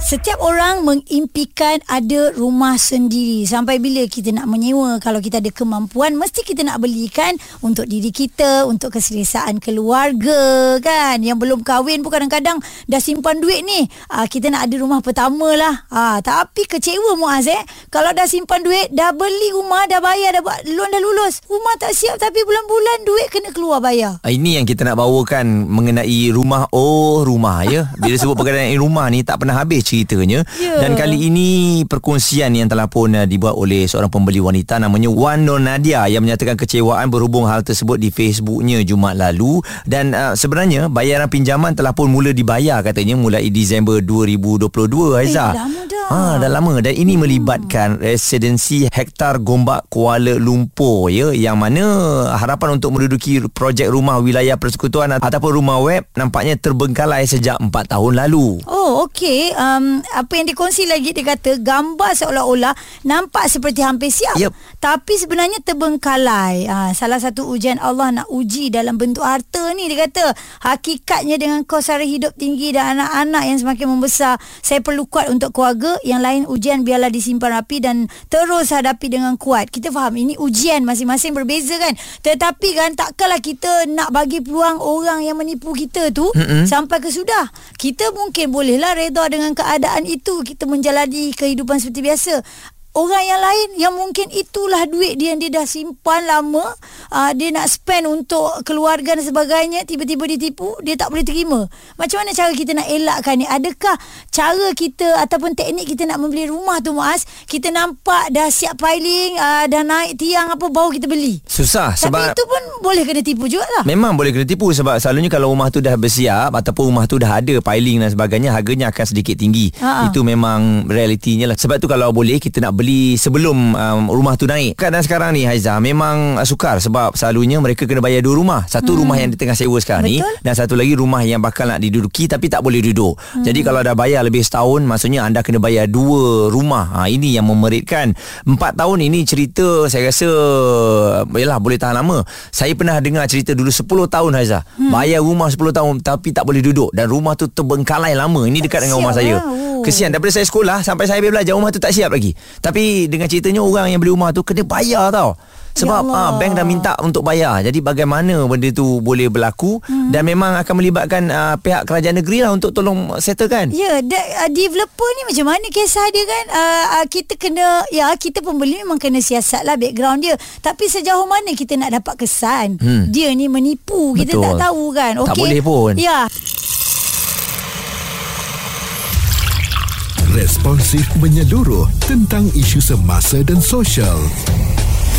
Setiap orang mengimpikan ada rumah sendiri. Sampai bila kita nak menyewa kalau kita ada kemampuan mesti kita nak belikan untuk diri kita, untuk keselesaan keluarga kan. Yang belum kahwin pun kadang-kadang dah simpan duit ni. Aa, kita nak ada rumah pertama lah. Aa, tapi kecewa Muaz eh. Kalau dah simpan duit, dah beli rumah, dah bayar, dah buat loan dah lulus. Rumah tak siap tapi bulan-bulan duit kena keluar bayar. Ah, Ini yang kita nak bawakan mengenai rumah oh rumah ya. Bila sebut perkataan rumah ni tak pernah habis ceritanya. Ya. Dan kali ini perkongsian yang telah pun uh, dibuat oleh seorang pembeli wanita namanya Wan Nur Nadia yang menyatakan kecewaan berhubung hal tersebut di Facebooknya Jumaat lalu dan uh, sebenarnya bayaran pinjaman telah pun mula dibayar katanya mulai Disember 2022 Aiza. Eh, lama dah. Ha, dah lama dan ini hmm. melibatkan residensi hektar Gombak Kuala Lumpur ya yang mana harapan untuk menduduki projek rumah wilayah persekutuan ataupun rumah web nampaknya terbengkalai sejak 4 tahun lalu. Oh, okey. Um, apa yang dikongsi lagi dia kata gambar seolah-olah nampak seperti hampir siap. Yep. Tapi sebenarnya terbengkalai. Ha, salah satu ujian Allah nak uji dalam bentuk harta ni dia kata hakikatnya dengan kos sara hidup tinggi dan anak-anak yang semakin membesar saya perlu kuat untuk keluarga yang lain ujian biarlah disimpan rapi dan terus hadapi dengan kuat. Kita faham ini ujian masing-masing berbeza kan. Tetapi kan takkanlah kita nak bagi peluang orang yang menipu kita tu mm-hmm. sampai ke sudah. Kita mungkin bolehlah reda dengan keadaan itu kita menjalani kehidupan seperti biasa. Orang yang lain yang mungkin itulah duit dia yang dia dah simpan lama uh, dia nak spend untuk keluarga dan sebagainya tiba-tiba ditipu dia tak boleh terima. Macam mana cara kita nak elakkan ni? Adakah cara kita ataupun teknik kita nak membeli rumah tu Muaz kita nampak dah siap piling uh, dah naik tiang apa baru kita beli. Susah Tapi sebab itu pun boleh kena tipu jugalah. Memang boleh kena tipu sebab selalunya kalau rumah tu dah bersiap ataupun rumah tu dah ada piling dan sebagainya harganya akan sedikit tinggi. Ha-ha. Itu memang realitinya lah. Sebab tu kalau boleh kita nak beli sebelum um, rumah tu naik. Keadaan sekarang ni Haiza memang sukar sebab selalunya mereka kena bayar dua rumah. Satu hmm. rumah yang di tengah sewa sekarang Betul. ni dan satu lagi rumah yang bakal nak diduduki tapi tak boleh duduk. Hmm. Jadi kalau dah bayar lebih setahun maksudnya anda kena bayar dua rumah. Ha, ini yang memeritkan. Empat tahun ini cerita saya rasa yalah boleh tahan lama. Saya pernah dengar cerita dulu 10 tahun Haiza. Hmm. Bayar rumah 10 tahun tapi tak boleh duduk dan rumah tu terbengkalai lama. Ini dekat dengan rumah saya. lah. Oh. Kesian daripada saya sekolah sampai saya belajar rumah tu tak siap lagi. Tapi dengan ceritanya orang yang beli rumah tu kena bayar tau. Sebab Ya ah, bank dah minta untuk bayar. Jadi bagaimana benda tu boleh berlaku hmm. dan memang akan melibatkan uh, pihak kerajaan negeri lah untuk tolong settlekan. Ya, da, uh, developer ni macam mana kisah dia kan? Uh, uh, kita kena, ya kita pembeli memang kena siasat lah background dia. Tapi sejauh mana kita nak dapat kesan Hmm. dia ni menipu? Kita Betul. tak tahu kan? Tak Okey. boleh pun. Ya. Responsif menyeluruh tentang isu semasa dan sosial.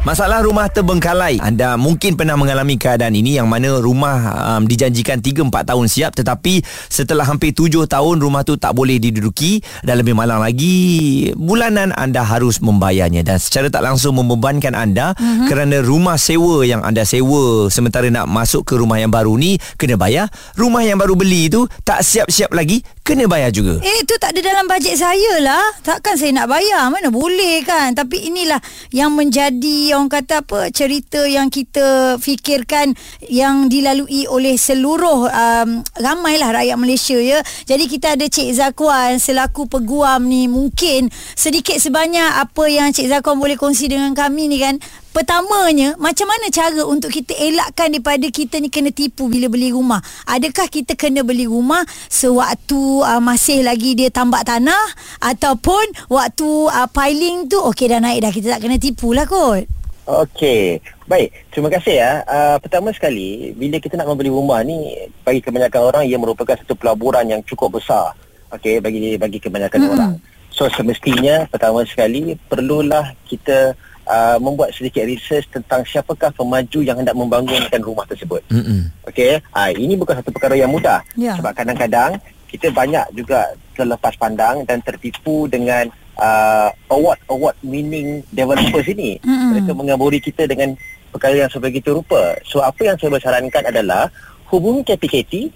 Masalah rumah terbengkalai. Anda mungkin pernah mengalami keadaan ini yang mana rumah um, dijanjikan 3-4 tahun siap tetapi setelah hampir 7 tahun rumah tu tak boleh diduduki dan lebih malang lagi bulanan anda harus membayarnya dan secara tak langsung membebankan anda mm-hmm. kerana rumah sewa yang anda sewa sementara nak masuk ke rumah yang baru ni kena bayar. Rumah yang baru beli tu tak siap-siap lagi kena bayar juga. Eh tu tak ada dalam bajet saya lah Takkan saya nak bayar Mana boleh kan Tapi inilah Yang menjadi Orang kata apa Cerita yang kita Fikirkan Yang dilalui oleh seluruh um, Ramailah rakyat Malaysia ya. Jadi kita ada Cik Zakwan Selaku peguam ni. Mungkin Sedikit sebanyak Apa yang Cik Zakwan boleh kongsi dengan kami ni kan. Pertamanya, macam mana cara untuk kita elakkan daripada kita ni kena tipu bila beli rumah? Adakah kita kena beli rumah sewaktu uh, masih lagi dia tambak tanah ataupun waktu uh, piling tu? Okey dah naik dah. Kita tak kena tipu lah kot. Okey. Baik, terima kasih ya. Uh, pertama sekali, bila kita nak membeli rumah ni bagi kebanyakan orang ia merupakan satu pelaburan yang cukup besar. Okey, bagi bagi kebanyakan Mm-mm. orang. So semestinya pertama sekali perlulah kita uh, membuat sedikit research tentang siapakah pemaju yang hendak membangunkan rumah tersebut. Mm-mm. Okey, uh, ini bukan satu perkara yang mudah. Ya. Sebab kadang-kadang kita banyak juga terlepas pandang dan tertipu dengan uh, award-award winning developers ini. Mereka mengaburi kita dengan perkara yang sebegitu rupa. So apa yang saya bersarankan adalah hubungi KPKT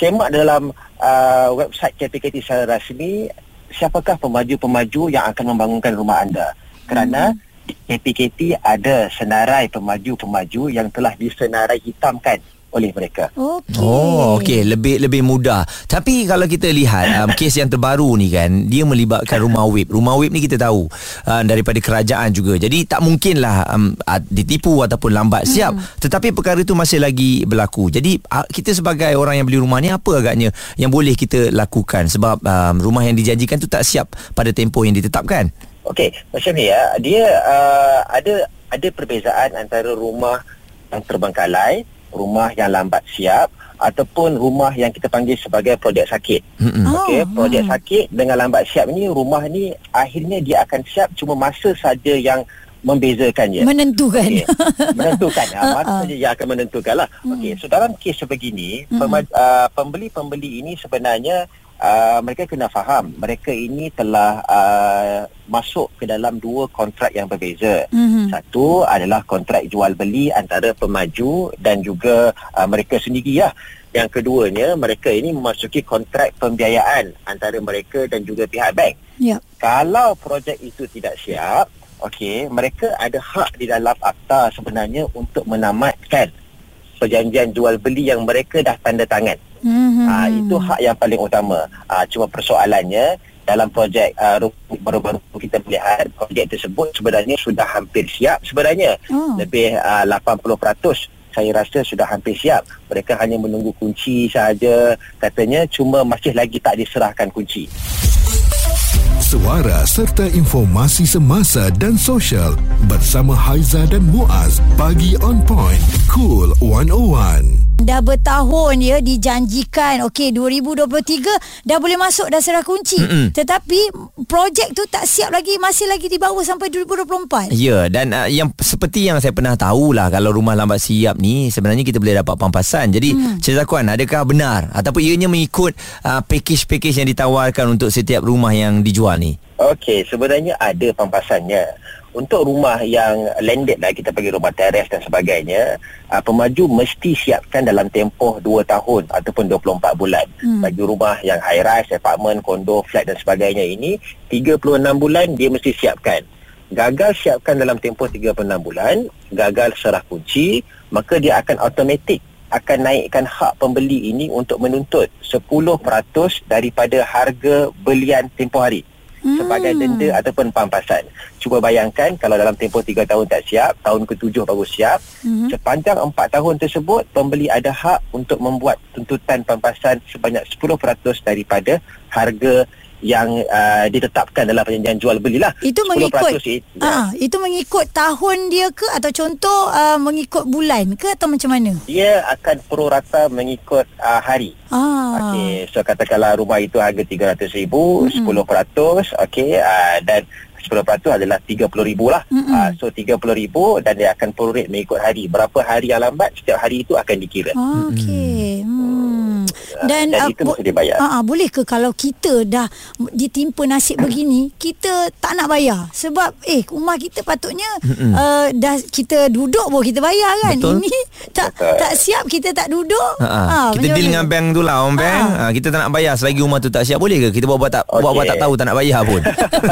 semak dalam uh, website KPKT secara rasmi siapakah pemaju-pemaju yang akan membangunkan rumah anda. Kerana KPKT ada senarai pemaju-pemaju yang telah disenarai hitamkan oleh mereka. Okey. Oh, okey, lebih lebih mudah. Tapi kalau kita lihat um, kes yang terbaru ni kan, dia melibatkan rumah web. Rumah web ni kita tahu uh, daripada kerajaan juga. Jadi tak mungkinlah um, ditipu ataupun lambat siap. Hmm. Tetapi perkara itu masih lagi berlaku. Jadi uh, kita sebagai orang yang beli rumah ni apa agaknya yang boleh kita lakukan sebab um, rumah yang dijanjikan tu tak siap pada tempoh yang ditetapkan. Okey, macam ni ya. Dia uh, ada ada perbezaan antara rumah yang terbengkalai, rumah yang lambat siap ataupun rumah yang kita panggil sebagai projek sakit. Mm-mm. Okey, Oh, projek hmm. sakit dengan lambat siap ni rumah ni akhirnya dia akan siap cuma masa saja yang membezakan je. Menentukan. Okey, menentukan ha, masa Ha-ha. saja yang akan menentukan lah. Hmm. Okey, so dalam kes sebegini, Hmm. pema- uh, pembeli-pembeli ini sebenarnya uh, mereka kena faham mereka ini telah uh, masuk ke dalam dua kontrak yang berbeza. Mhm. Satu adalah kontrak jual beli antara pemaju dan juga uh, mereka sendiri lah. Yang keduanya mereka ini memasuki kontrak pembiayaan antara mereka dan juga pihak bank. Ya. Kalau projek itu tidak siap, okey, mereka ada hak di dalam akta sebenarnya untuk menamatkan perjanjian jual beli yang mereka dah tanda tangan. Mhm. Ah itu hak yang paling utama. Ah cuma persoalannya dalam projek uh, baru-baru kita melihat projek tersebut sebenarnya sudah hampir siap sebenarnya. Oh. Lebih uh, 80% saya rasa sudah hampir siap. Mereka hanya menunggu kunci sahaja. Katanya cuma masih lagi tak diserahkan kunci. Suara serta informasi semasa dan sosial bersama Haiza dan Muaz. Pagi on point. Cool 101. Dah bertahun ya dijanjikan okey 2023 dah boleh masuk dah serah kunci Mm-mm. tetapi projek tu tak siap lagi masih lagi dibawa sampai 2024. Ya dan uh, yang seperti yang saya pernah tahulah kalau rumah lambat siap ni sebenarnya kita boleh dapat pampasan. Jadi hmm. Cik Zakuan adakah benar ataupun ianya mengikut uh, package-package yang ditawarkan untuk setiap rumah yang dijual ni? Okey, sebenarnya ada pampasannya. Untuk rumah yang landed lah, kita panggil rumah teres dan sebagainya, uh, pemaju mesti siapkan dalam tempoh 2 tahun ataupun 24 bulan. Hmm. Bagi rumah yang high rise, apartment, kondo, flat dan sebagainya ini, 36 bulan dia mesti siapkan. Gagal siapkan dalam tempoh 36 bulan, gagal serah kunci, maka dia akan automatik akan naikkan hak pembeli ini untuk menuntut 10% daripada harga belian tempoh hari sebagai denda ataupun pampasan. Cuba bayangkan kalau dalam tempoh 3 tahun tak siap, tahun ke-7 baru siap, Mhm. sepanjang 4 tahun tersebut pembeli ada hak untuk membuat tuntutan pampasan sebanyak 10% daripada harga yang uh, ditetapkan dalam perjanjian jual belilah. Itu 10% mengikut it- ah itu mengikut tahun dia ke atau contoh uh, mengikut bulan ke atau macam mana? dia akan prorata mengikut uh, hari. Ah. Okey, so katakanlah rumah itu harga RM300,000, mm-hmm. 10%, okey, uh, dan 10% adalah RM30,000 lah. Mm-mm. Uh, so RM30,000 dan dia akan prorate mengikut hari. Berapa hari yang lambat, setiap hari itu akan dikira. Okey. Hmm. Dan, dan ah, itu bo- mesti dibayar. Ah, ah, boleh ke kalau kita dah ditimpa nasib begini, kita tak nak bayar sebab eh rumah kita patutnya uh, dah kita duduk pun kita bayar kan. Betul. Ini tak Betul. tak siap kita tak duduk. Ha, ha. Ah, kita deal dengan bank tu lah orang bank. Ha. Ha. kita tak nak bayar selagi rumah tu tak siap boleh ke? Kita buat-buat tak Okey. buat-buat tak tahu tak nak bayar pun.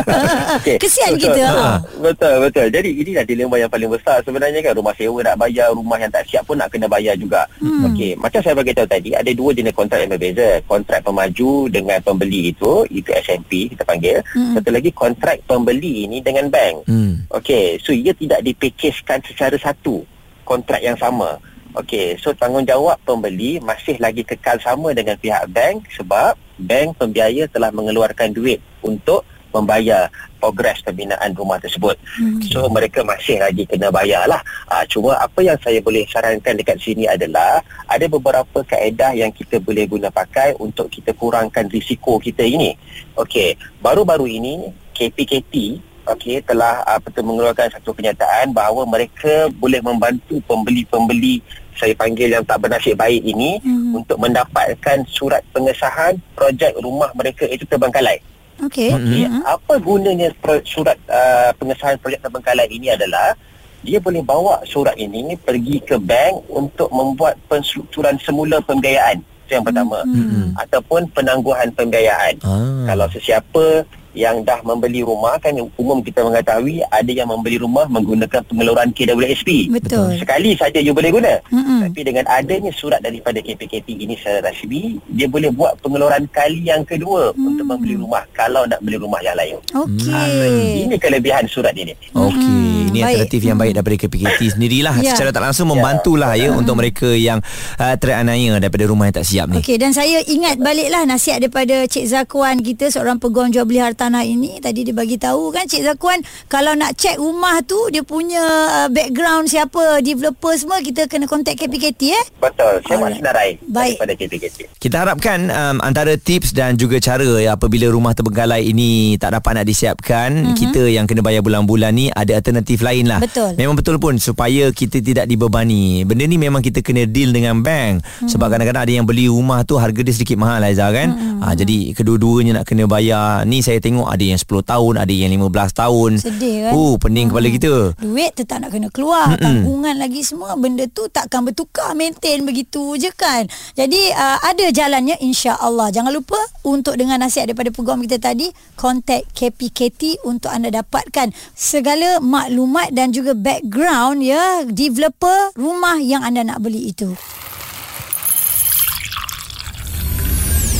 Okey, Kesian betul. kita. Ha. Betul, betul. Jadi inilah dilema yang paling besar sebenarnya kan rumah sewa nak bayar, rumah yang tak siap pun nak kena bayar juga. Hmm. Okey, macam saya bagi tahu tadi ada dua jenis kontrak yang berbeza. Kontrak pemaju dengan pembeli itu, itu SMP kita panggil. Hmm. Satu lagi kontrak pembeli ini dengan bank. hmm. Okey, so ia tidak dipakejkan secara satu kontrak yang sama. Okey, so tanggungjawab pembeli masih lagi kekal sama dengan pihak bank sebab bank pembiaya telah mengeluarkan duit untuk membayar progres pembinaan rumah tersebut. Hmm. So mereka masih lagi kena bayar lah. Ha, cuma apa yang saya boleh sarankan dekat sini adalah ada beberapa kaedah yang kita boleh guna pakai untuk kita kurangkan risiko kita ini. Okey, baru-baru ini KPKT okey telah apa tu mengeluarkan satu kenyataan bahawa mereka boleh membantu pembeli-pembeli saya panggil yang tak bernasib baik ini Hmm. untuk mendapatkan surat pengesahan projek rumah mereka itu terbengkalai. Okey. Okey, Hmm. apa gunanya surat uh, pengesahan projek terbengkalai ini adalah dia boleh bawa surat ini pergi ke bank untuk membuat penstrukturan semula pembiayaan Itu yang pertama. Ataupun penangguhan pembiayaan. Ah. Kalau sesiapa yang dah membeli rumah kan umum kita mengetahui ada yang membeli rumah menggunakan pengeluaran KWSP. Betul. Sekali saja you boleh guna. Mm-mm. Tapi dengan adanya surat daripada KPKT ini secara rasmi, dia boleh buat pengeluaran kali yang kedua untuk membeli rumah kalau nak beli rumah yang lain. Okey. Ini kelebihan surat ini. Okey, ini baik. alternatif yang baik daripada KPKT sendirilah Ya. secara tak langsung membantulah ya untuk mereka yang uh, teraniaya daripada rumah yang tak siap ni. Okey dan saya ingat baliklah nasihat daripada Cik Zakuan kita seorang peguam jual beli hartanah ini tadi dia bagi tahu kan Cik Zakuan kalau nak check rumah tu dia punya uh, background siapa developer semua kita kena contact KPKT eh. Betul. Saya Alright. Mak Senarai Baik. daripada KPKT. Kita harapkan um, antara tips dan juga cara ya apabila rumah terbengkalai ini tak dapat nak disiapkan, mm-hmm. kita yang kena bayar bulan-bulan ni ada alternatif lain lah. Betul. Memang betul pun supaya kita tidak dibebani. Benda ni memang kita kena deal dengan bank. Mm-hmm. Sebab kadang-kadang ada yang beli rumah tu harga dia sedikit mahal Aiza kan. Mm-hmm. Ha, jadi kedua-duanya nak kena bayar. Ni saya tengok ada yang 10 tahun, ada yang 15 tahun. Sedih kan? Oh, pening kepala kita. Duit tetap nak kena keluar Mm-mm. Tanggungan lagi semua Benda tu takkan bertukar Maintain begitu je kan Jadi uh, ada jalannya InsyaAllah Jangan lupa Untuk dengan nasihat daripada peguam kita tadi Contact KPKT Untuk anda dapatkan Segala maklumat Dan juga background ya Developer rumah yang anda nak beli itu